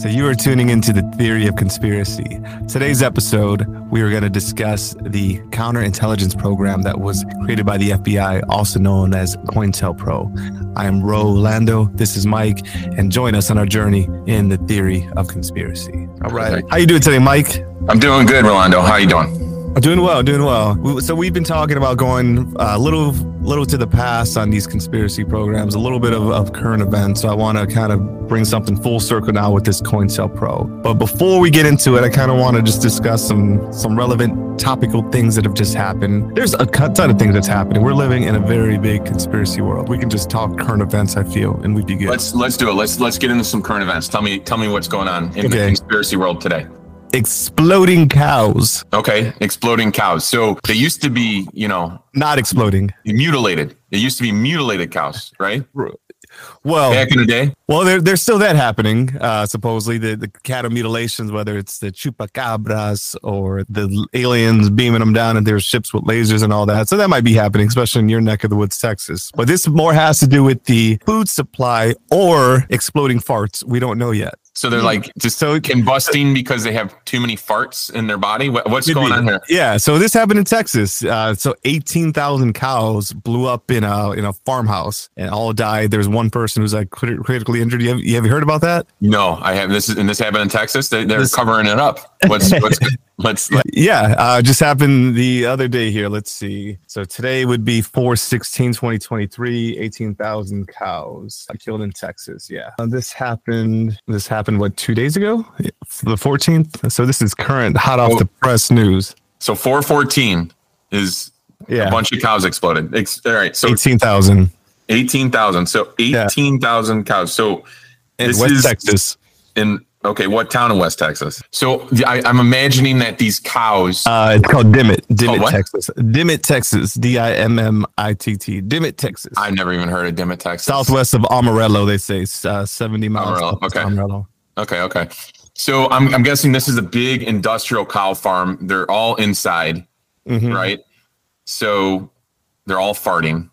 So, you are tuning into the theory of conspiracy. Today's episode, we are going to discuss the counterintelligence program that was created by the FBI, also known as COINTELPRO. I am Rolando. This is Mike, and join us on our journey in the theory of conspiracy. All right. How you doing today, Mike? I'm doing good, Rolando. How you doing? Doing well, doing well. So we've been talking about going a uh, little, little to the past on these conspiracy programs, a little bit of, of current events. So I want to kind of bring something full circle now with this COINTELPRO. But before we get into it, I kind of want to just discuss some some relevant topical things that have just happened. There's a ton of things that's happening. We're living in a very big conspiracy world. We can just talk current events. I feel, and we'd be good. Let's let's do it. Let's let's get into some current events. Tell me tell me what's going on in okay. the conspiracy world today exploding cows. Okay, exploding cows. So they used to be, you know, not exploding, mutilated. It used to be mutilated cows, right? Well, back in the day. Well, there, there's still that happening. Uh, supposedly, the, the cattle mutilations, whether it's the chupacabras or the aliens beaming them down in their ships with lasers and all that. So that might be happening, especially in your neck of the woods, Texas. But this more has to do with the food supply or exploding farts. We don't know yet. So they're like just so combusting because they have too many farts in their body. what's going on here? Yeah, so this happened in Texas. Uh, so eighteen thousand cows blew up in a in a farmhouse and all died. There's one person who's like critically injured. You have, you have heard about that? No, I have. This is and this happened in Texas. They, are covering it up. What's what's Let's, let yeah, uh, just happened the other day here. Let's see. So today would be 416 2023, 18,000 cows killed in Texas. Yeah. Uh, this happened, this happened what, two days ago? The 14th. So this is current, hot off oh. the press news. So 414 is yeah. a bunch of cows exploded. Ex- all right. So 18,000. 18,000. So 18,000 yeah. cows. So in West is, Texas. In Okay, what town in West Texas? So I, am I'm imagining that these cows. Uh, it's called Dimmitt, Dimmitt, oh, Texas. Dimmitt, Texas. D I M M I T T. Dimmitt, Texas. I've never even heard of Dimmitt, Texas. Southwest of Amarillo, they say. Uh, 70 miles. Amarillo. Okay. Amarillo. Okay. Okay. So I'm I'm guessing this is a big industrial cow farm. They're all inside, mm-hmm. right? So they're all farting.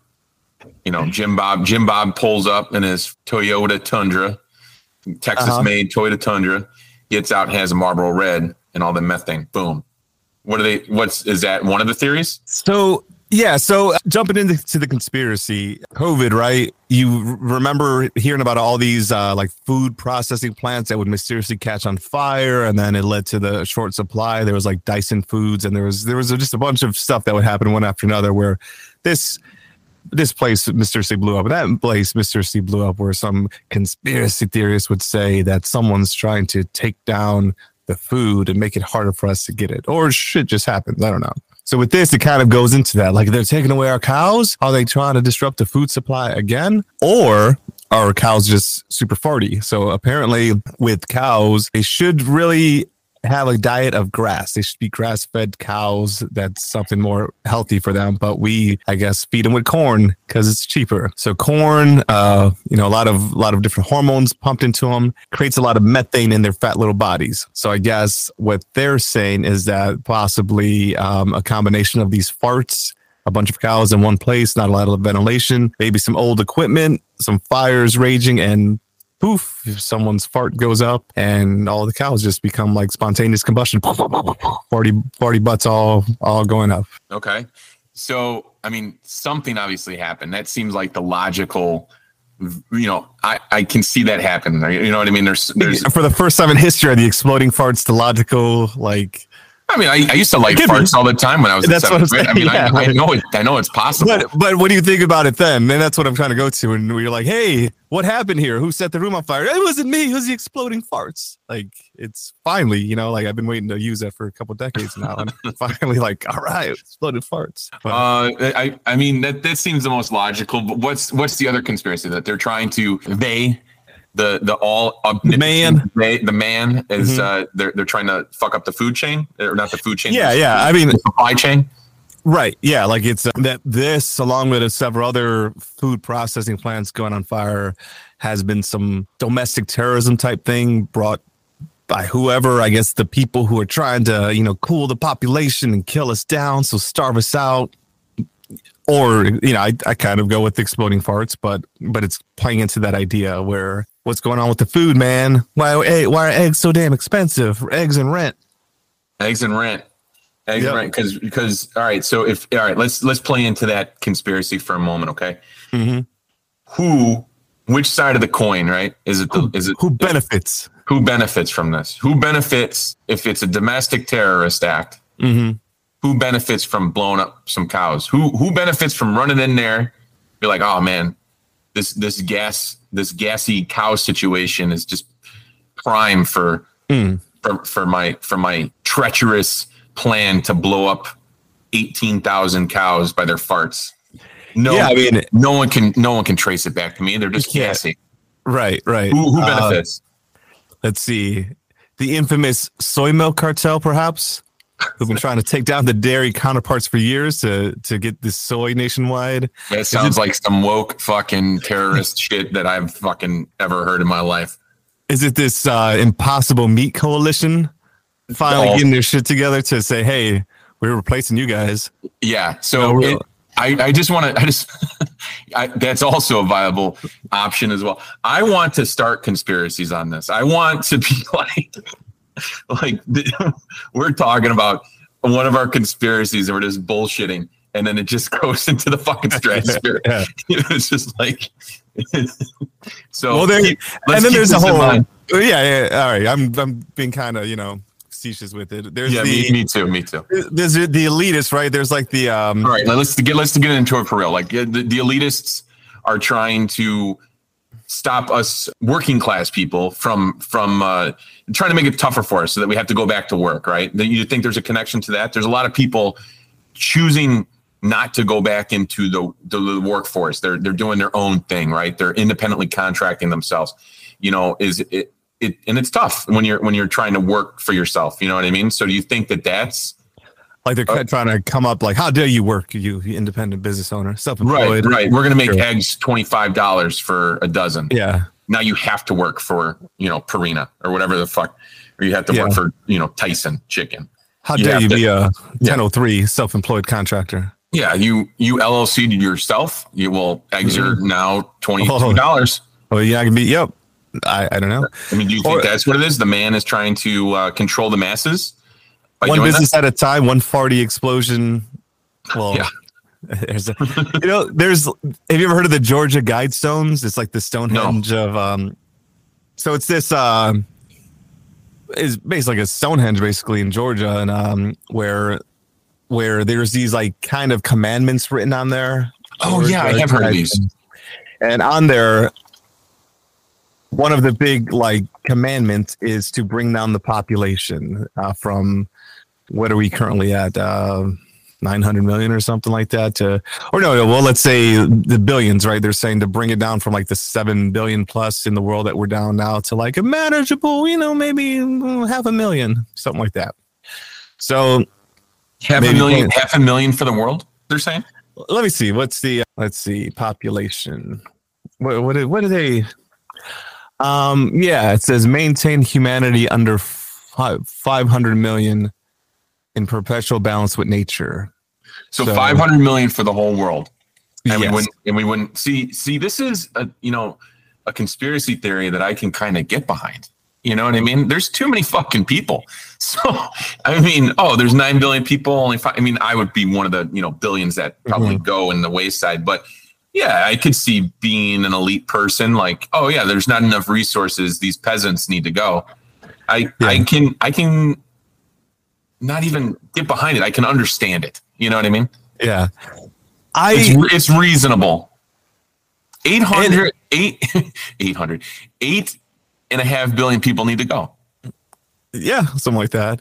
You know, Jim Bob Jim Bob pulls up in his Toyota Tundra Texas uh-huh. made Toyota Tundra gets out, has a Marlboro Red, and all the methane. Boom. What are they? What's is that one of the theories? So yeah, so jumping into the conspiracy, COVID, right? You remember hearing about all these uh, like food processing plants that would mysteriously catch on fire, and then it led to the short supply. There was like Tyson Foods, and there was there was just a bunch of stuff that would happen one after another. Where this this place mysteriously blew up. That place mysteriously blew up where some conspiracy theorists would say that someone's trying to take down the food and make it harder for us to get it. Or shit just happens. I don't know. So with this, it kind of goes into that. Like they're taking away our cows. Are they trying to disrupt the food supply again? Or are cows just super farty? So apparently with cows, they should really have a diet of grass. They should be grass fed cows. That's something more healthy for them. But we, I guess, feed them with corn because it's cheaper. So corn, uh, you know, a lot of a lot of different hormones pumped into them creates a lot of methane in their fat little bodies. So I guess what they're saying is that possibly um, a combination of these farts a bunch of cows in one place, not a lot of ventilation, maybe some old equipment, some fires raging, and poof, someone's fart goes up and all the cows just become like spontaneous combustion. 40, 40 butts all all going up. Okay. So I mean, something obviously happened. That seems like the logical you know, I, I can see that happen. You know what I mean? There's, there's for the first time in history, the exploding farts, the logical, like I mean, I, I used to like farts all the time when I was that's in seventh grade. I mean, yeah. I, I, know it. I know it's possible. But but what do you think about it then? And that's what I'm trying to go to. And we're like, hey, what happened here? Who set the room on fire? It wasn't me. It was the exploding farts. Like it's finally, you know, like I've been waiting to use that for a couple decades now, and finally, like, all right, exploded farts. But, uh, I I mean that that seems the most logical. But what's what's the other conspiracy that they're trying to they the the all man. they, the man is mm-hmm. uh they're they're trying to fuck up the food chain or not the food chain yeah yeah i mean the supply chain. right yeah like it's uh, that this along with several other food processing plants going on fire has been some domestic terrorism type thing brought by whoever i guess the people who are trying to you know cool the population and kill us down so starve us out. Or you know I, I kind of go with exploding farts but but it's playing into that idea where what's going on with the food, man? Why hey, why are eggs so damn expensive? Eggs and rent. Eggs and rent. Eggs Yep. and rent. Because because all right. So if all right, let's let's play into that conspiracy for a moment. Okay. Mhm. Who? Which side of the coin? Right? Is it the is it Who benefits? who benefits from this? Who benefits if it's a domestic terrorist act? Mm-hmm. Who benefits from blowing up some cows? Who who benefits from running in there? Be like, oh man, this this gas this gassy cow situation is just prime for Mm. for, for my for my treacherous plan to blow up eighteen thousand cows by their farts. No, Yeah, I mean- no one can no one can trace it back to me. They're just gassy. Right, right. Who who Uh, benefits? let's see. The infamous soy milk cartel, perhaps, who've been trying to take down the dairy counterparts for years to to get this soy nationwide. That sounds like some woke fucking terrorist shit that I've fucking ever heard in my life. Is it this uh, impossible meat coalition finally Oh. getting their shit together to say, "Hey, we're replacing you guys"? Yeah. So really. it, I, I just want to, I just, I, that's also a viable option as well. I want to start conspiracies on this. I want to be like, like we're talking about one of our conspiracies and we're just bullshitting. And then it just goes into the fucking stratosphere. Yeah. it's just like, so Well, there, keep- and then there's a whole. mind. Yeah, yeah. All right, I'm I'm being kind of you know facetious with it. There's Yeah, the me, me too. Me too. there's the elitists, right? There's like the um. All right, let's get let's get into it for real. Like the, the elitists are trying to stop us working class people from from uh, trying to make it tougher for us so that we have to go back to work. Right? That you think there's a connection to that? There's a lot of people choosing not to go back into the, the, the workforce. They're they're doing their own thing. Right? They're independently contracting themselves. You know, is it it and it's tough when you're when you're trying to work for yourself. You know what I mean? So do you think that that's Like they're Uh, trying to come up like, how dare you work, you independent business owner, Right, self-employed. right. We're gonna make Sure. eggs twenty five dollars for a dozen. Yeah, Now you have to work for you know Purina or whatever the fuck, or you have to work for you know Tyson Chicken. how You dare you to- be a Yeah. 1003 self-employed contractor? Yeah, you you LLC to yourself. You will eggs are now twenty two dollars. Oh yeah, I can be. Yep. I, I don't know. I mean, do you think Or- that's what it is? The man is trying to uh, control the masses one business at a time, one farty explosion. Well, Yeah. there's a, you know, there's. Have you ever heard of the Georgia Guidestones? It's like the Stonehenge of. um So it's this. um is basically like a Stonehenge, basically in Georgia, and um where where there's these like kind of commandments written on there. Oh, yeah, I have heard of these. And on there, one of the big like commandments is to bring down the population uh, from what are we currently at uh, 900 million or something like that to or no, well let's say the billions right they're saying to bring it down from like the 7 billion plus in the world that we're down now to like a manageable you know maybe mm, half a million something like that so half a million, point- half a million for the world. They're saying. let me see what's the let's see population what what, what are they um yeah it says maintain humanity under fi- 500 million in perpetual balance with nature So, So- 500 million for the whole world. And we wouldn't and we wouldn't see see this is a you know a conspiracy theory that I can kind of get behind. You know what I mean? There's too many fucking people. So I mean, oh, there's nine billion people. Only five. I mean, I would be one of the you know billions that probably Mm-hmm. go in the wayside. But yeah, I could see being an elite person. Like, oh yeah, there's not enough resources. These peasants need to go. I I can I can not even get behind it. I can understand it. You know what I mean? yeah It's, i re- it's reasonable. 800, eight, 800, eight and a half billion people need to go. yeah something like that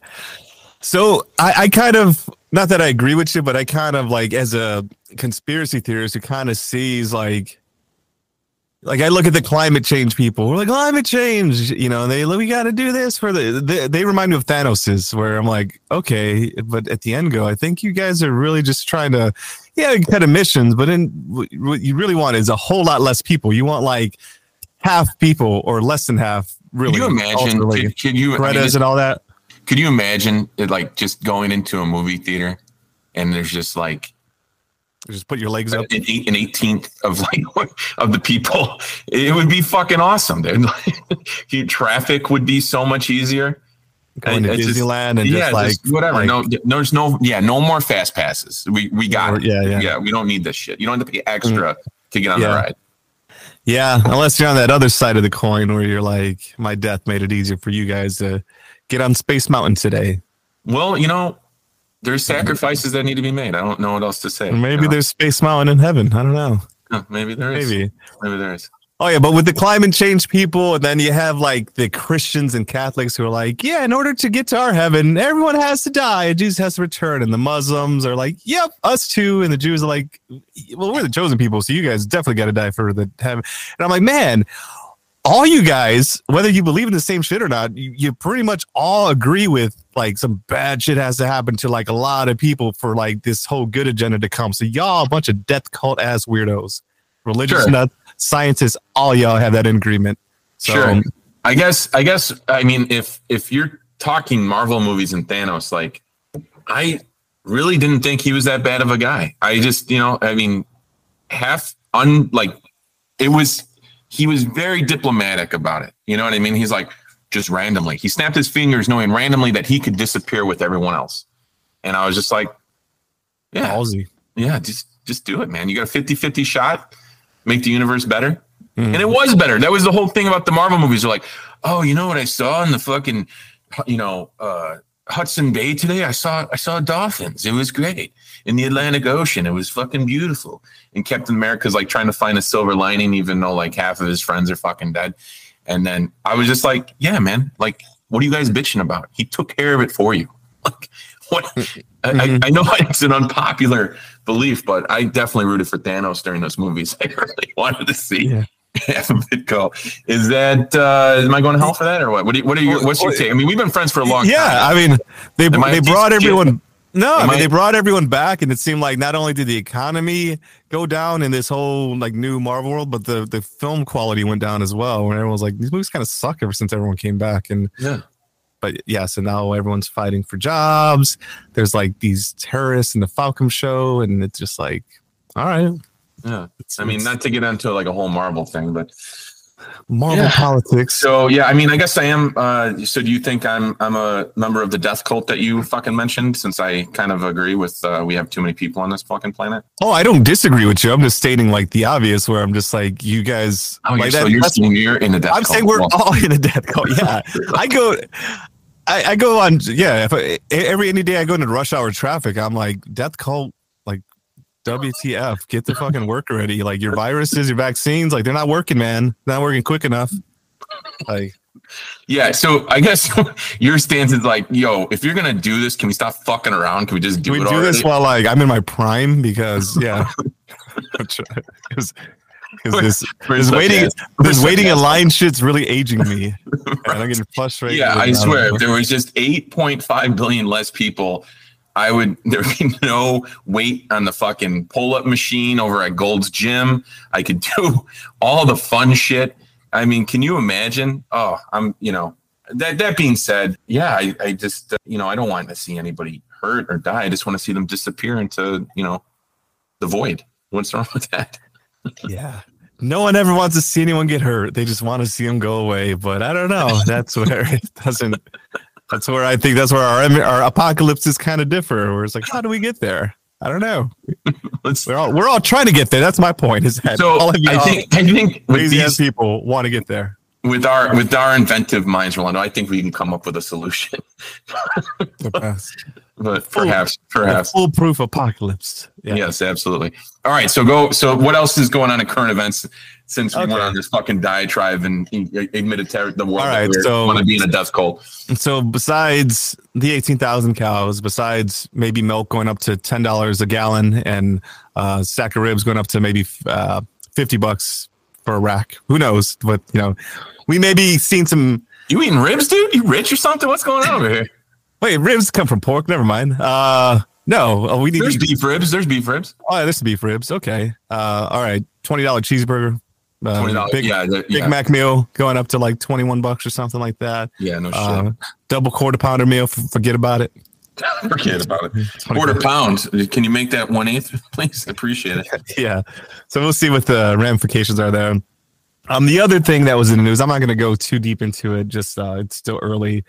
so i i kind of not that i agree with you but i kind of like as a conspiracy theorist who kind of sees like like I look at the climate change people. We're like climate change, you know. They we got to do this for the. They, they remind me of Thanos's, where I'm like, okay, but at the end go, I think you guys are really just trying to, yeah, cut emissions, but then what you really want is a whole lot less people. You want like half people or less than half. Really, Can you imagine? Could, could you? I mean, and all that. could you imagine it like just going into a movie theater and there's just like Just put your legs up. An, eight, an 18th of like of the people. It would be fucking awesome, dude. traffic would be so much easier. Going to Disneyland just, and yeah, just like just whatever. Like, no, there's no yeah, no more fast passes. We we got or. Yeah, yeah, yeah. We don't need this shit. You don't have to pay extra mm. to get on yeah. the ride. Yeah, unless you're on that other side of the coin where you're like, my death made it easier for you guys to get on Space Mountain today. Well, you know, there's sacrifices that need to be made. I don't know what else to say. maybe you know? there's Space Mountain in heaven. I don't know. maybe there is. Maybe. Maybe there is. Oh yeah, but with the climate change people, and then you have like the Christians and Catholics who are like, yeah, in order to get to our heaven, everyone has to die, and Jesus has to return. And the Muslims are like, yep, us too. And the Jews are like, well, we're the chosen people, so you guys definitely got to die for the heaven. And I'm like, man, all you guys, whether you believe in the same shit or not, you, you pretty much all agree with like some bad shit has to happen to like a lot of people for like this whole good agenda to come. So y'all a bunch of death cult ass weirdos, religious sure. nuts scientists, all y'all have that in agreement. So, sure. I guess. I guess. I mean, if if you're talking Marvel movies and Thanos, like, I really didn't think he was that bad of a guy. I just, you know, I mean, half un like it was. He was very diplomatic about it. You know what I mean? He's like, just randomly. He snapped his fingers, knowing randomly that he could disappear with everyone else. And I was just like, yeah, Ballsy. yeah, just just do it, man. You got a 50-50 shot make the universe better. Mm-hmm. And it was better. That was the whole thing about the Marvel movies. They're like, oh, you know what I saw in the fucking, you know, uh, Hudson Bay today? I saw I saw dolphins. It was great. In the Atlantic Ocean, it was fucking beautiful. And Captain America's like trying to find a silver lining, even though like half of his friends are fucking dead. And then I was just like, yeah, man, like, what are you guys bitching about? He took care of it for you. Like, what? Mm-hmm. I, I, know it's an unpopular belief, but I definitely rooted for Thanos during those movies. I really wanted to see yeah. half of it go. Is that uh, am I going to hell for that or what? What, you, what are you? What's your take? I mean, we've been friends for a long yeah, time. Yeah, I mean, they they brought everyone. No, I mean I, they brought everyone back, and it seemed like not only did the economy go down in this whole like new Marvel world, but the the film quality went down as well. When everyone was like, these movies kind of suck ever since everyone came back, and yeah, but yeah, so now everyone's fighting for jobs. There's like these terrorists in the Falcon show, and it's just like, all right. Yeah. I mean, not to get into like a whole Marvel thing, but Marvel yeah. politics. So yeah, I mean, I guess I am. Uh, so do you think I'm I'm a member of the death cult that you fucking mentioned? Since I kind of agree with uh, we have too many people on this fucking planet. Oh, I don't disagree with you. I'm just stating like the obvious, where I'm just like you guys. Oh, like you're, that, you're saying you're in a death. I'm cult. saying we're well. all in a death cult. Yeah, I go. I, I, go on, yeah. If I, every any day I go into rush hour traffic, I'm like, death cult WTF? Get the fucking work ready. Like your viruses, your vaccines, like they're not working, man. They're not working quick enough. Like, yeah. So I guess your stance is like, yo, if you're gonna do this, can we stop fucking around? Can we just do we it? do already? this while like I'm in my prime because yeah, because this, this waiting this waiting in line shit's really aging me. And I'm getting frustrated. Yeah, I swear, if there was just 8.5 billion less people I would there would be no weight on the fucking pull up machine over at Gold's Gym. I could do all the fun shit. I mean, can you imagine? Oh, I'm you know. That that being said, yeah, I, I just uh, you know I don't want to see anybody hurt or die. I just want to see them disappear into you know the void. What's wrong with that? yeah, no one ever wants to see anyone get hurt. They just want to see them go away. But I don't know. That's where it doesn't that's where I think that's where our our apocalypses kind of differ. Where it's like, how do we get there? I don't know. we're all we're all trying to get there. That's my point. Is that so? All of you, I think I think crazy these, people want to get there. With our with our inventive minds, Rolando, I think we can come up with a solution. the best. But full, perhaps, perhaps foolproof apocalypse. Yeah. Yes, absolutely. All right, so go. So what else is going on in current events? since we okay. went on this fucking diatribe and admitted to the world All right, so, want to be in a death cult. So besides the 18,000 cows, besides maybe milk going up to $10 a gallon and uh, sack of ribs going up to maybe uh, 50 bucks for a rack, who knows? But, you know, we may be seeing some. You eating ribs, dude? You rich or something? What's going on over here? Wait, ribs come from pork. Never mind. Uh, no, oh, we need. There's beef ribs. There's beef ribs. Oh, yeah, there's beef ribs. Okay. Uh, all right. Twenty dollar cheeseburger, uh, big, yeah, yeah. Big Mac meal going up to like 21 bucks or something like that. Yeah, no uh, shit. double quarter pounder meal, forget about it. Forget about it. Quarter pound. Can you make that one eighth, please? Appreciate it. yeah. So we'll see what the ramifications are there. Um, the other thing that was in the news, I'm not going to go too deep into it. Just uh, it's still early.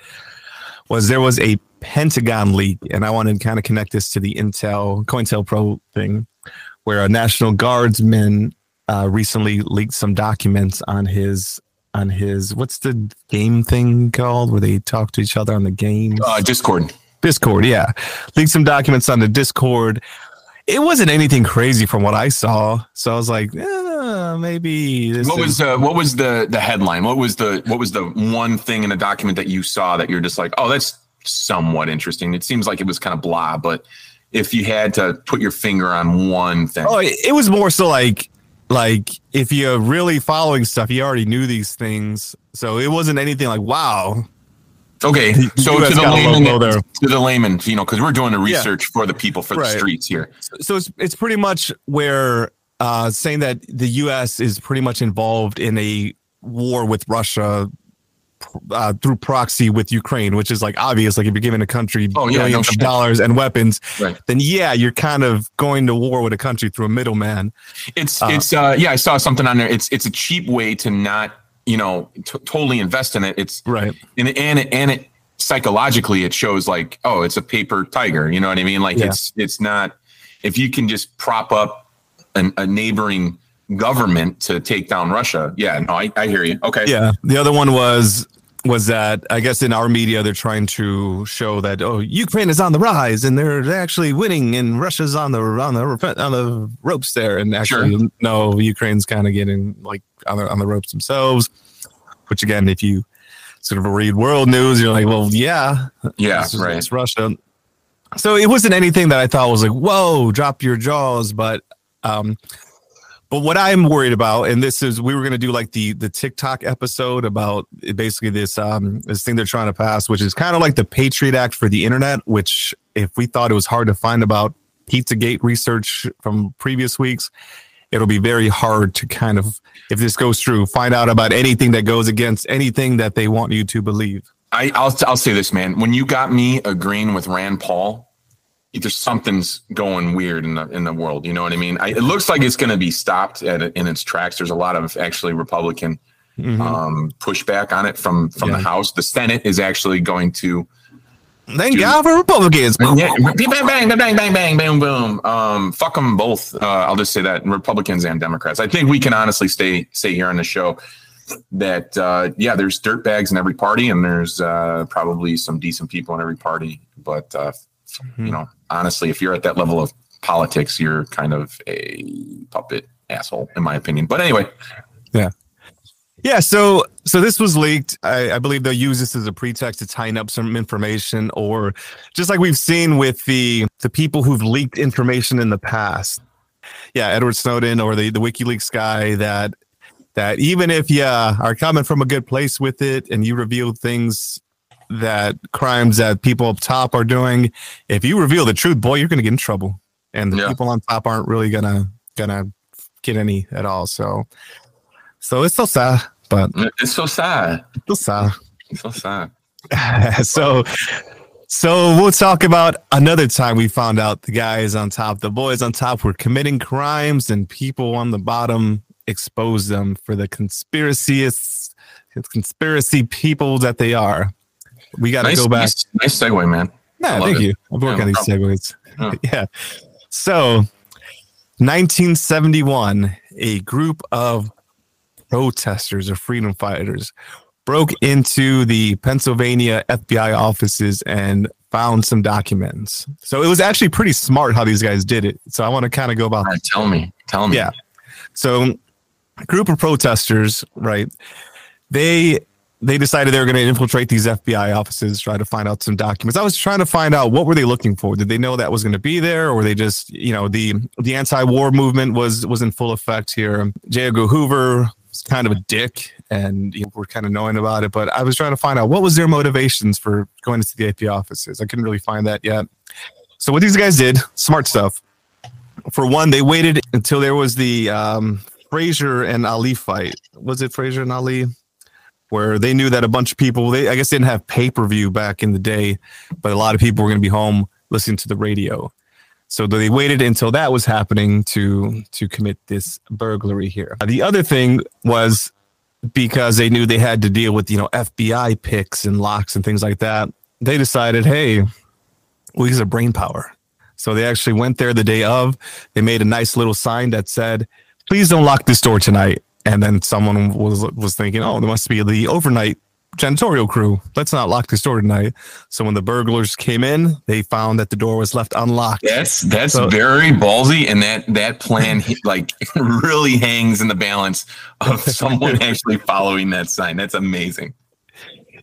Was there was a Pentagon leak, and I want to kind of connect this to the Intel COINTELPRO thing, where a National Guardsman uh, recently leaked some documents on his on his what's the game thing called where they talk to each other on the game? Uh, Discord. Discord, yeah. Leaked some documents on the Discord. It wasn't anything crazy from what I saw, so I was like, eh, maybe. what was uh, what was the the headline? What was the what was the one thing in the document that you saw that you're just like, oh, that's somewhat interesting. It seems like it was kind of blah, but if you had to put your finger on one thing, oh, it was more so like like if you're really following stuff, you already knew these things, so it wasn't anything like wow Okay, so to the layman, to the layman, you know, because we're doing the research yeah. for the people for right. the streets here. So it's it's pretty much where uh, saying that the U.S. is pretty much involved in a war with Russia uh, through proxy with Ukraine, which is like obvious. Like if you're giving a country oh, yeah, billions no of dollars and weapons, right. then yeah, you're kind of going to war with a country through a middleman. It's uh, it's uh, yeah, I saw something on there. It's it's a cheap way to not you know t- totally invest in it. It's right. and and it and it psychologically it shows like oh it's a paper tiger you know what i mean? Like yeah. it's it's not if you can just prop up an, a neighboring government to take down russia yeah no I, I hear you. Okay. Yeah the other one was was that I guess in our media they're trying to show that oh Ukraine is on the rise and they're actually winning and Russia's on the on the on the ropes there and actually sure. no Ukraine's kind of getting like on the on the ropes themselves. Which again, if you sort of read world news, you're like, well, yeah, yeah, it's, right, it's Russia. So it wasn't anything that I thought was like, whoa, drop your jaws, but um, but what I'm worried about, and this is, we were going to do like the the TikTok episode about basically this um this thing they're trying to pass, which is kind of like the Patriot Act for the internet. Which, if we thought it was hard to find about PizzaGate research from previous weeks, it'll be very hard to kind of, if this goes through, find out about anything that goes against anything that they want you to believe. I, I'll I'll say this, man. When you got me agreeing with Rand Paul there's something's going weird in the in the world. You know what I mean? I, it looks like it's going to be stopped at in its tracks. There's a lot of actually Republican mm-hmm. um, pushback on it from from yeah. the House. The Senate is actually going to. Thank do, God for Republicans. Yeah, bang, bang, bang, bang, bang, bang, boom. Um, fuck them both. Uh, I'll just say that Republicans and Democrats. I think we can honestly stay say here on the show that uh, yeah, there's dirt bags in every party, and there's uh, probably some decent people in every party. But uh, mm-hmm. you know, honestly, if you're at that level of politics, you're kind of a puppet asshole, in my opinion. But anyway. Yeah. Yeah, so so this was leaked. I, I, believe they'll use this as a pretext to tighten up some information, or just like we've seen with the the people who've leaked information in the past. Yeah, Edward Snowden or the the WikiLeaks guy that that even if you are coming from a good place with it and you reveal things that crimes that people up top are doing, if you reveal the truth, boy, you're going to get in trouble, and the yeah. people on top aren't really gonna gonna get any at all. So, so it's so sad, but it's so sad. It's so sad. It's so sad. so. So we'll talk about another time we found out the guys on top, the boys on top were committing crimes and people on the bottom exposed them for the conspiracists, conspiracy people that they are we got to nice, go back. Nice, nice segue, man. Yeah, thank it. you. I'm working yeah, on these segues. Yeah. yeah. So, 1971, a group of protesters or freedom fighters broke into the Pennsylvania FBI offices and found some documents. So it was actually pretty smart how these guys did it. So I want to kind of go about. Right, tell me, tell me. Yeah. So, a group of protesters, right? They they decided they were going to infiltrate these FBI offices, try to find out some documents. I was trying to find out what were they looking for. Did they know that was going to be there, or were they just, you know, the the anti-war movement was was in full effect here. J. Edgar Hoover was kind of a dick, and you know, we're kind of knowing about it. But I was trying to find out what was their motivations for going into the FBI offices. I couldn't really find that yet. So what these guys did, smart stuff. For one, they waited until there was the um, Frazier and Ali fight. Was it Frazier and Ali? Where they knew that a bunch of people, they I guess didn't have pay per view back in the day, but a lot of people were going to be home listening to the radio. So they waited until that was happening to to commit this burglary here. The other thing was because they knew they had to deal with you know FBI picks and locks and things like that. They decided, hey, we use a brain power. So they actually went there the day of. They made a nice little sign that said, "Please don't lock this door tonight." And then someone was was thinking, "Oh, there must be the overnight janitorial crew. Let's not lock this door tonight." So when the burglars came in, they found that the door was left unlocked. That's that's so, very ballsy, and that that plan like really hangs in the balance of someone actually following that sign. That's amazing.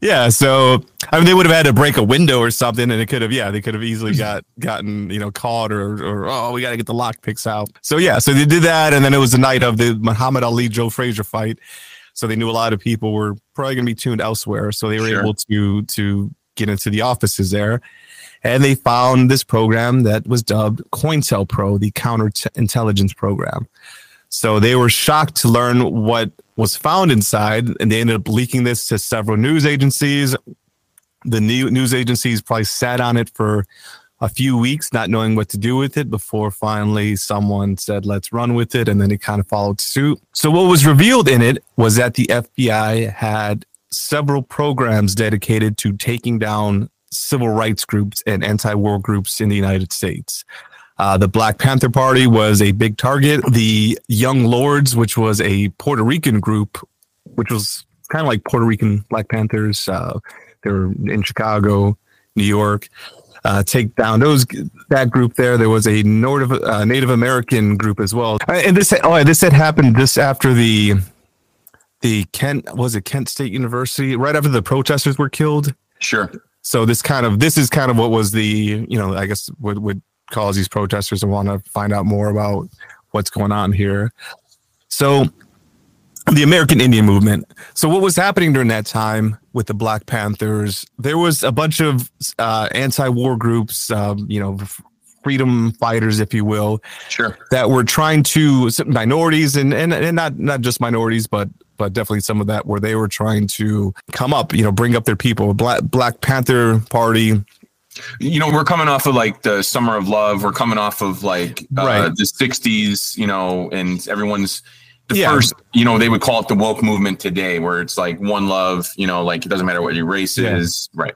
Yeah, so I mean, they would have had to break a window or something, and it could have, yeah, they could have easily got gotten, you know, caught or, or oh, we got to get the lock picks out. So yeah, so they did that, and then it was the night of the Muhammad Ali Joe Frazier fight, so they knew a lot of people were probably going to be tuned elsewhere, so they were sure. able to to get into the offices there, and they found this program that was dubbed COINTELPRO, the counterintelligence program. So they were shocked to learn what was found inside, and they ended up leaking this to several news agencies. The new news agencies probably sat on it for a few weeks, not knowing what to do with it, before finally someone said, let's run with it. And then it kind of followed suit. So, what was revealed in it was that the FBI had several programs dedicated to taking down civil rights groups and anti war groups in the United States. Uh, the Black Panther Party was a big target. The Young Lords, which was a Puerto Rican group, which was kind of like Puerto Rican Black Panthers. Uh, they were in Chicago, New York. Uh, take down those that group there. There was a Native uh, Native American group as well, uh, and this oh this had happened just after the the Kent was it Kent State University right after the protesters were killed. Sure. So this kind of this is kind of what was the you know I guess would would cause these protesters to want to find out more about what's going on here. So, the American Indian movement. So, what was happening during that time with the Black Panthers? There was a bunch of uh, anti-war groups, um, you know, freedom fighters, if you will, sure, that were trying to minorities and and, and not not just minorities, but but definitely some of that where they were trying to come up, you know, bring up their people. Black Black Panther Party you know, we're coming off of like the summer of love. We're coming off of like uh, right. the '60s, you know, and everyone's the yeah. first, you know, they would call it the woke movement today, where it's like one love, you know, like it doesn't matter what your race yeah. is, right?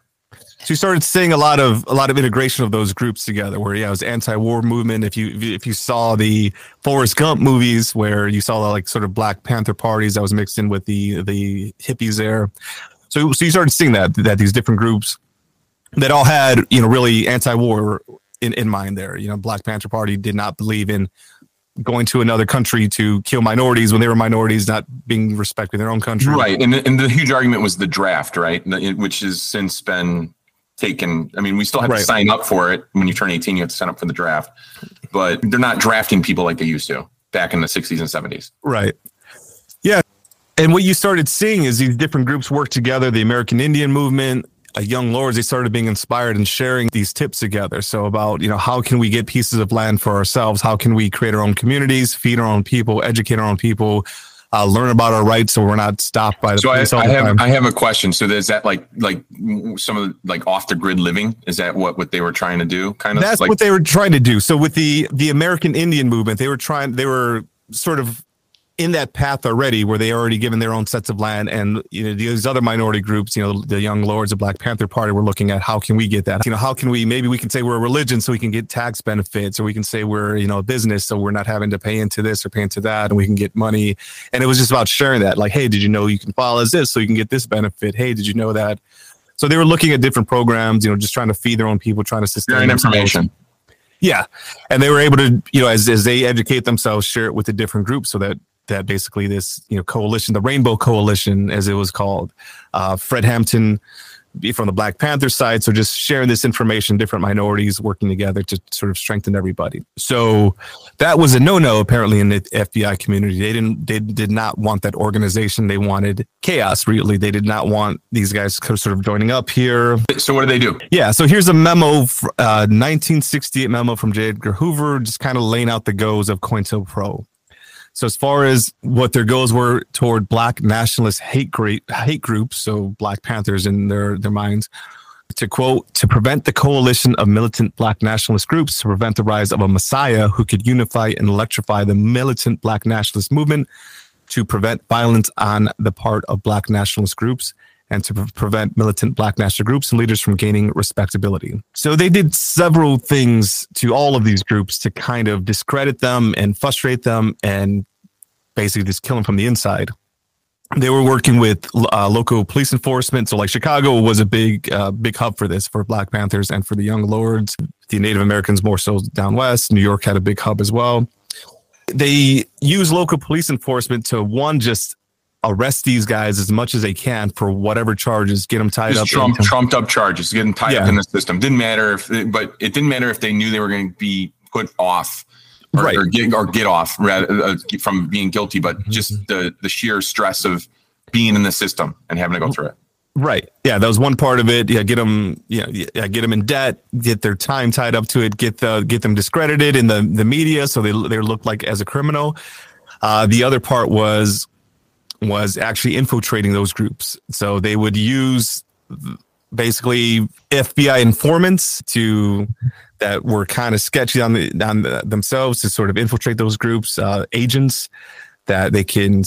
So you started seeing a lot of a lot of integration of those groups together. Where yeah, it was anti-war movement. If you if you saw the Forrest Gump movies, where you saw the, like sort of Black Panther parties that was mixed in with the the hippies there. So so you started seeing that that these different groups that all had you know really anti-war in, in mind there. You know black panther party did not believe in going to another country to kill minorities when they were minorities not being respected in their own country. Right and, and the huge argument was the draft right? Which has since been taken i mean we still have right. to sign up for it. When you turn 18 you have to sign up for the draft. But they're not drafting people like they used to back in the 60s and 70s right. Yeah and what you started seeing is these different groups work together the american indian movement young lords they started being inspired and sharing these tips together so about you know how can we get pieces of land for ourselves how can we create our own communities feed our own people educate our own people uh, learn about our rights so we're not stopped by the so I, I have time. I have a question. So is that like like some of the like off the grid living? Is that what what they were trying to do? Kind of that's like- what they were trying to do. So with the the American Indian movement, they were trying they were sort of in that path already where they already given their own sets of land and you know these other minority groups you know the young lords of black panther party were looking at how can we get that? You know how can we maybe we can say we're a religion so we can get tax benefits or we can say we're you know a business so we're not having to pay into this or pay into that and we can get money. And it was just about sharing that like hey did you know you can file as this so you can get this benefit? Hey did you know that? So they were looking at different programs you know just trying to feed their own people trying to sustain information. Yeah. And they were able to you know as, as they educate themselves share it with the different groups so that that basically this you know coalition, the Rainbow Coalition, as it was called, uh, Fred Hampton from the Black Panther side. So just sharing this information, different minorities working together to sort of strengthen everybody. So that was a no-no apparently in the FBI community. They didn't they did not want that organization. They wanted chaos. Really, they did not want these guys sort of joining up here. So what do they do? Yeah. So here's a memo, uh, 1968 memo from J. Edgar Hoover, just kind of laying out the goals of COINTELPRO. So as far as what their goals were toward black nationalist hate hate groups, so Black Panthers in their their minds, to quote, to prevent the coalition of militant black nationalist groups, to prevent the rise of a messiah who could unify and electrify the militant black nationalist movement, to prevent violence on the part of black nationalist groups, and to pre- prevent militant black national groups and leaders from gaining respectability. So they did several things to all of these groups to kind of discredit them and frustrate them and basically just kill them from the inside. They were working with uh, local police enforcement. So, like Chicago was a big, uh, big hub for this for Black Panthers and for the Young Lords. The Native Americans more so down west. New York had a big hub as well. They use local police enforcement to one just arrest these guys as much as they can for whatever charges, get them tied Just up. Trump, trumped up charges, getting tied up in the system. Didn't matter if, but it didn't matter if they knew they were going to be put off, or, Right. or get or get off rather, uh, from being guilty, but Mm-hmm. just the the sheer stress of being in the system and having to go through it. Right. Yeah, that was one part of it. Yeah, get them. Yeah, yeah, get them in debt, get their time tied up to it, get the get them discredited in the the media, so they they look like as a criminal. Uh, the other part was was actually infiltrating those groups. So they would use basically FBI informants to that were kind of sketchy on the on the, themselves to sort of infiltrate those groups, uh, agents that they can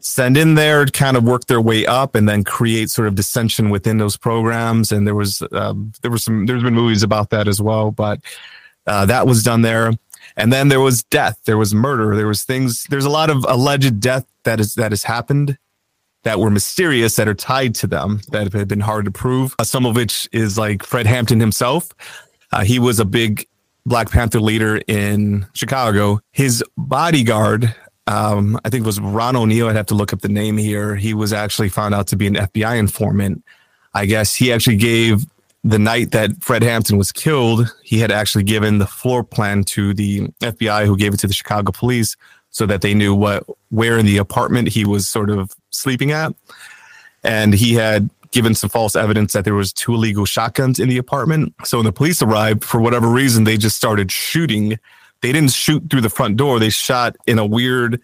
send in there, kind of work their way up, and then create sort of dissension within those programs. And there was um, there was some there's been movies about that as well, but uh, that was done there. And then there was death, there was murder, there was things. There's a lot of alleged death that is that has happened that were mysterious that are tied to them that have been hard to prove. Uh, some of which is like Fred Hampton himself. Uh, he was a big Black Panther leader in Chicago. His bodyguard, um, I think was Ron O'Neill. I'd have to look up the name here. He was actually found out to be an FBI informant. I guess he actually gave the night that Fred Hampton was killed, he had actually given the floor plan to the FBI, who gave it to the Chicago police, so that they knew what where in the apartment he was sort of sleeping at. And he had given some false evidence that there was two illegal shotguns in the apartment. So when the police arrived, for whatever reason, they just started shooting. They didn't shoot through the front door. They shot in a weird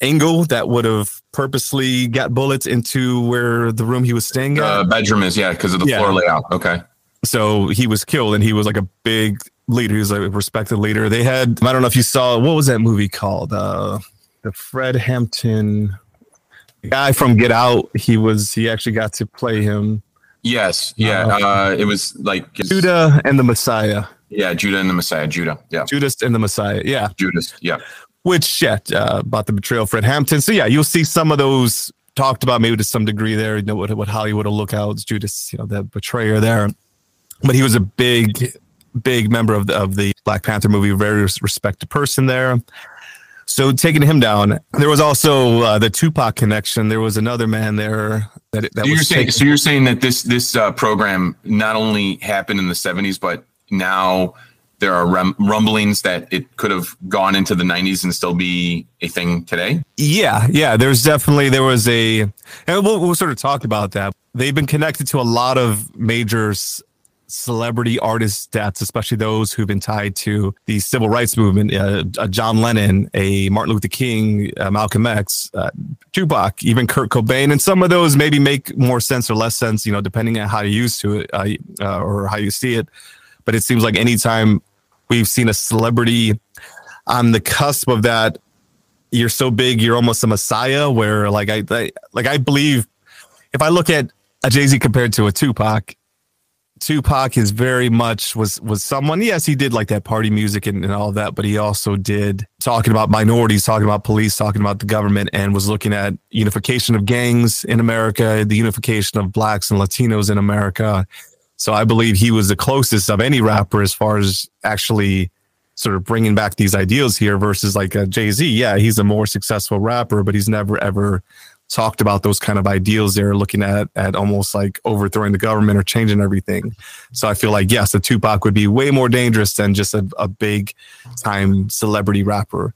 angle that would have purposely got bullets into where the room he was staying at. Uh, bedroom is yeah because of the Yeah. floor layout. Okay. So he was killed and he was like a big leader he was like a respected leader they had i don't know if you saw what was that movie called uh the fred hampton guy from get out he was he actually got to play him Yes. Yeah. Uh, Uh, it was like judah and the messiah Yeah, Judah and the Messiah. Judah. Yeah. judas and the messiah yeah Judas. Yeah. which yeah uh, about the betrayal of fred hampton so yeah you'll see some of those talked about maybe to some degree there you know what, what hollywood will look out judas you know the betrayer there but he was a big big member of the, of the black panther movie very respected person there so taking him down there was also uh, the tupac connection there was another man there that that So you're was saying taken- so you're saying that this this uh, program not only happened in the 70s, but now there are rum- rumblings that it could have gone into the 90s and still be a thing today. Yeah, yeah. There's definitely there was a, and we'll, we'll sort of talk about that. They've been connected to a lot of major s- celebrity artist deaths, especially those who've been tied to the civil rights movement. Uh, uh, John Lennon, a Martin Luther King, uh, Malcolm X, uh, Tupac, even Kurt Cobain, and some of those maybe make more sense or less sense, you know, depending on how you used to it uh, uh, or how you see it. But it seems like anytime we've seen a celebrity on the cusp of that you're so big you're almost a messiah where like I, I like I believe if I look at a Jay-Z compared to a Tupac Tupac is very much was was someone yes he did like that party music and, and all that but he also did talking about minorities talking about police talking about the government and was looking at unification of gangs in America the unification of blacks and Latinos in America so I believe he was the closest of any rapper as far as actually sort of bringing back these ideals here versus like uh, a Jay Z. Yeah, he's a more successful rapper, but he's never ever talked about those kind of ideals. They're looking at at almost like overthrowing the government or changing everything. So I feel like yes, a Tupac would be way more dangerous than just a, a big time celebrity rapper.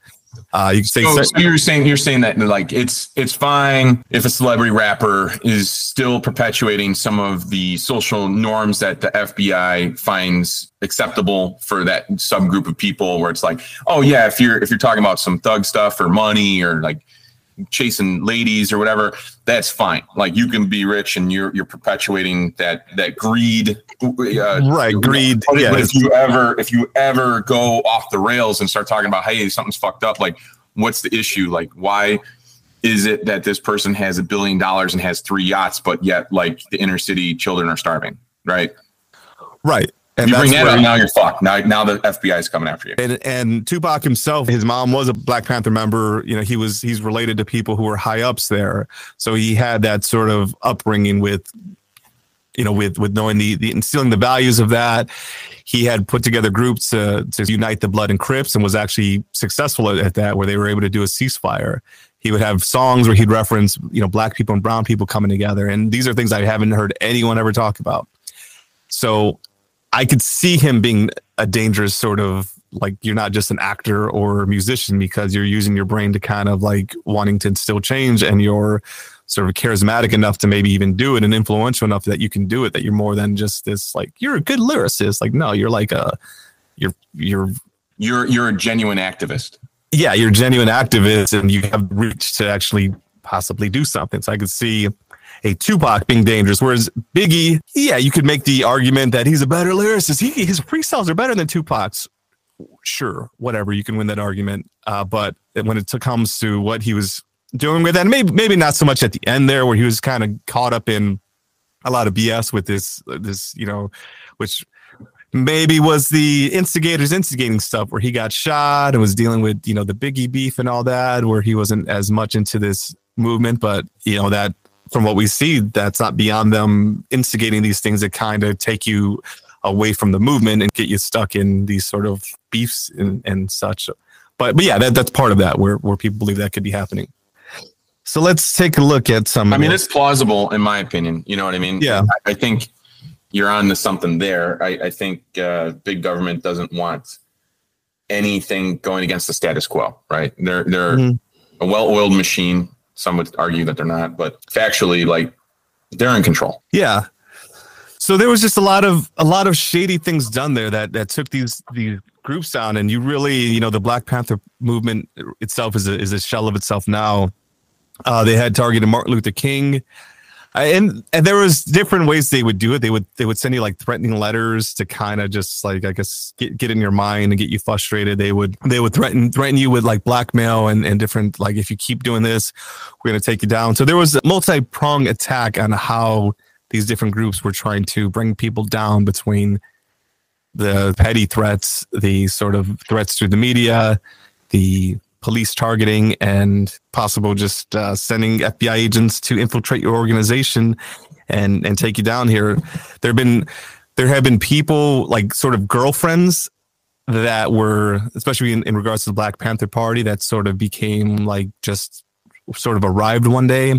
Uh, you say, so, so, you're saying you're saying that like it's it's fine if a celebrity rapper is still perpetuating some of the social norms that the FBI finds acceptable for that subgroup of people, where it's like, oh yeah, if you're if you're talking about some thug stuff or money or like chasing ladies or whatever, that's fine. Like you can be rich and you're you're perpetuating that that greed. Uh, right, greed. But, yeah, but if you ever if you ever go off the rails and start talking about hey something's fucked up, like what's the issue? Like why is it that this person has a billion dollars and has three yachts, but yet like the inner city children are starving? Right. Right. And you bring that up, now you're fucked. Now, now the FBI is coming after you. And and Tupac himself, his mom was a Black Panther member. You know, he was he's related to people who were high ups there, so he had that sort of upbringing with, you know, with with knowing the the instilling the values of that. He had put together groups to to unite the Blood and Crips, and was actually successful at, at that, where they were able to do a ceasefire. He would have songs where he'd reference, you know, black people and brown people coming together, and these are things I haven't heard anyone ever talk about. So I could see him being a dangerous sort of like you're not just an actor or musician because you're using your brain to kind of like wanting to instill change and you're sort of charismatic enough to maybe even do it and influential enough that you can do it that you're more than just this like you're a good lyricist. Like no you're like a you're you're you're you're a genuine activist. Yeah you're a genuine activist and you have reach to actually possibly do something. So i could see a Tupac being dangerous. Whereas Biggie, yeah, you could make the argument that he's a better lyricist. He, his freestyles are better than Tupac's. Sure, whatever, you can win that argument. Uh, but when it comes to what he was doing with that, maybe maybe not so much at the end there, where he was kind of caught up in a lot of BS with this this you know, which maybe was the instigators instigating stuff where he got shot and was dealing with you know the Biggie beef and all that, where he wasn't as much into this movement, but you know that from what we see, that's not beyond them instigating these things that kind of take you away from the movement and get you stuck in these sort of beefs and, and such. But but yeah, that, that's part of that where where people believe that could be happening. So let's take a look at some. I mean, it's plausible in my opinion. You know what I mean? Yeah. I, I think you're on to something there. I, I think uh, big government doesn't want anything going against the status quo, right? They're they're mm-hmm. a well-oiled machine some would argue that they're not, but factually, like they're in control. Yeah. So there was just a lot of a lot of shady things done there that that took these these groups down, and you really, you know, the Black Panther movement itself is a is a shell of itself now. Uh, they had targeted Martin Luther King and and there was different ways they would do it. They would they would send you like threatening letters to kind of just like I guess get, get in your mind and get you frustrated. They would they would threaten threaten you with like blackmail and and different like if you keep doing this, we're gonna take you down. So there was a multi prong attack on how these different groups were trying to bring people down between the petty threats, the sort of threats through the media, the police targeting and possible just uh, sending FBI agents to infiltrate your organization and and take you down here. There've been there have been people like sort of girlfriends that were especially in, in regards to the Black Panther Party that sort of became like just sort of arrived one day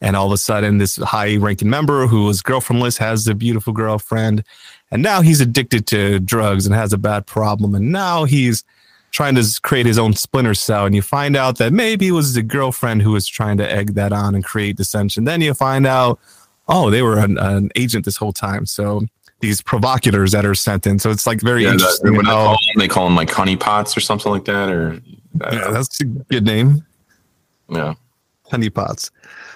and all of a sudden this high ranking member who was girlfriendless has a beautiful girlfriend and now he's addicted to drugs and has a bad problem and now he's trying to create his own splinter cell and you find out that maybe it was the girlfriend who was trying to egg that on and create dissension. Then you find out oh they were an, an agent this whole time. So these provocators that are sent in. So it's like very yeah, interesting that, they, call them, they call them like honeypots or something like that or yeah that's a good name. Yeah. Honeypots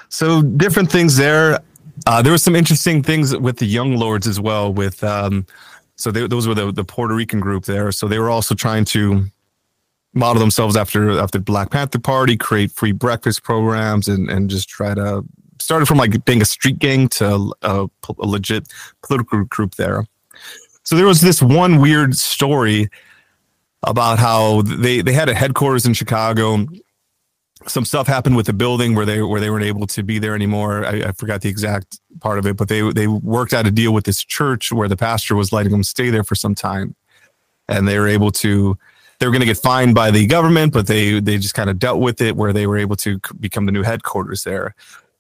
so different things there. Uh, there were some interesting things with the young lords as well with um, so they, those were the, the Puerto Rican group there. So they were also trying to model themselves after after Black Panther Party, create free breakfast programs, and and just try to started from like being a street gang to a, a legit political group there. So there was this one weird story about how they they had a headquarters in Chicago. Some stuff happened with the building where they where they weren't able to be there anymore. I, I forgot the exact part of it, but they they worked out a deal with this church where the pastor was letting them stay there for some time, and they were able to they were going to get fined by the government, but they they just kind of dealt with it where they were able to become the new headquarters there.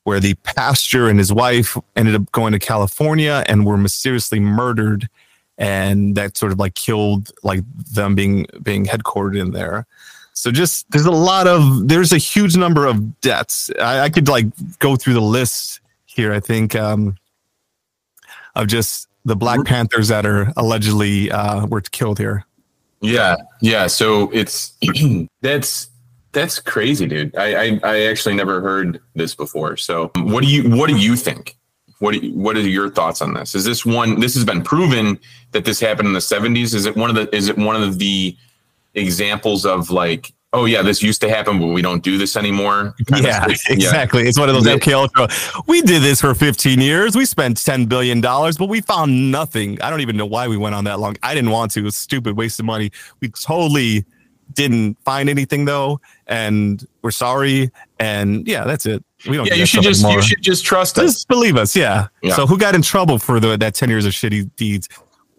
Where the pastor and his wife ended up going to California and were mysteriously murdered, and that sort of like killed like them being being headquartered in there. So just there's a lot of there's a huge number of deaths. I, I could like go through the list here. I think um, of just the Black Panthers that are allegedly uh, were killed here. Yeah, yeah. So it's that's that's crazy, dude. I, I I actually never heard this before. So um, what do you what do you think? What you, what are your thoughts on this? Is this one? This has been proven that this happened in the seventies. Is it one of the? Is it one of the examples of like oh yeah, this used to happen, but we don't do this anymore. Yeah, exactly. Yeah. It's one of those MK Ultra. We did this for 15 years. We spent 10 billion dollars, but we found nothing. I don't even know why we went on that long. I didn't want to. It was stupid, waste of money. We totally didn't find anything though, and we're sorry. And yeah, that's it. We don't. Yeah, you should just anymore. you should just trust us. Just believe us. Yeah. yeah. So who got in trouble for the that 10 years of shitty deeds?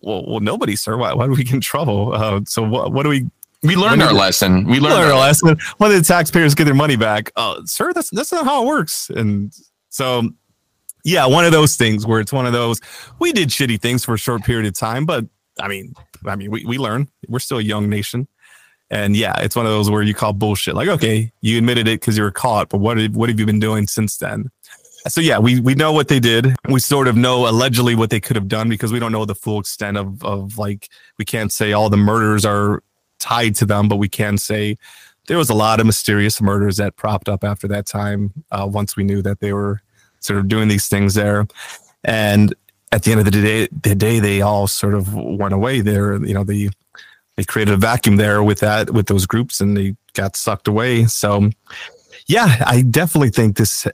Well, well, nobody, sir. Why, why do we get in trouble? Uh, so what, what do we we learned our lesson. We learned, our lesson. When the taxpayers get their money back, uh, sir, that's that's not how it works. And so, yeah, one of those things where it's one of those we did shitty things for a short period of time, but I mean, I mean, we we learn. We're still a young nation, and yeah, it's one of those where you call bullshit. Like, okay, you admitted it because you were caught, but what have, what have you been doing since then? So yeah, we we know what they did. We sort of know allegedly what they could have done because we don't know the full extent of of like we can't say all the murders are tied to them, but we can say there was a lot of mysterious murders that propped up after that time. Uh, once we knew that they were sort of doing these things there, and at the end of the day, the day they all sort of went away. There, you know, the they created a vacuum there with that with those groups, and they got sucked away. So, yeah, I definitely think this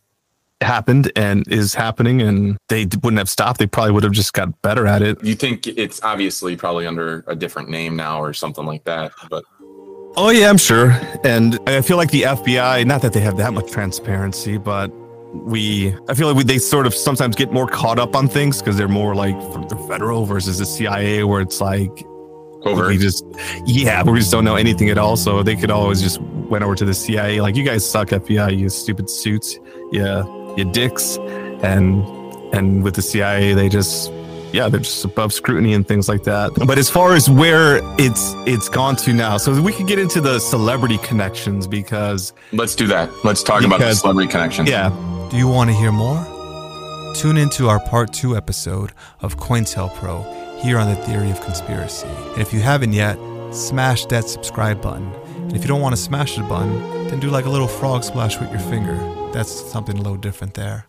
happened and is happening and they wouldn't have stopped they probably would have just got better at it. You think it's obviously probably under a different name now or something like that but oh yeah i'm sure. And i feel like the fbi not that they have that much transparency but we i feel like we, they sort of sometimes get more caught up on things because they're more like the federal versus the cia where it's like over we just yeah we just don't know anything at all. So they could always just went over to the cia like you guys suck fbi you stupid suits. Yeah you dicks, and and with the CIA, they just yeah, they're just above scrutiny and things like that. But as far as where it's it's gone to now, so we could get into the celebrity connections because let's do that. Let's talk because, about the celebrity connections. Yeah. Do you want to hear more? Tune into our part two episode of COINTELPRO here on the Theory of Conspiracy. And if you haven't yet, smash that subscribe button. And if you don't want to smash the button, then do like a little frog splash with your finger that's something a little different there.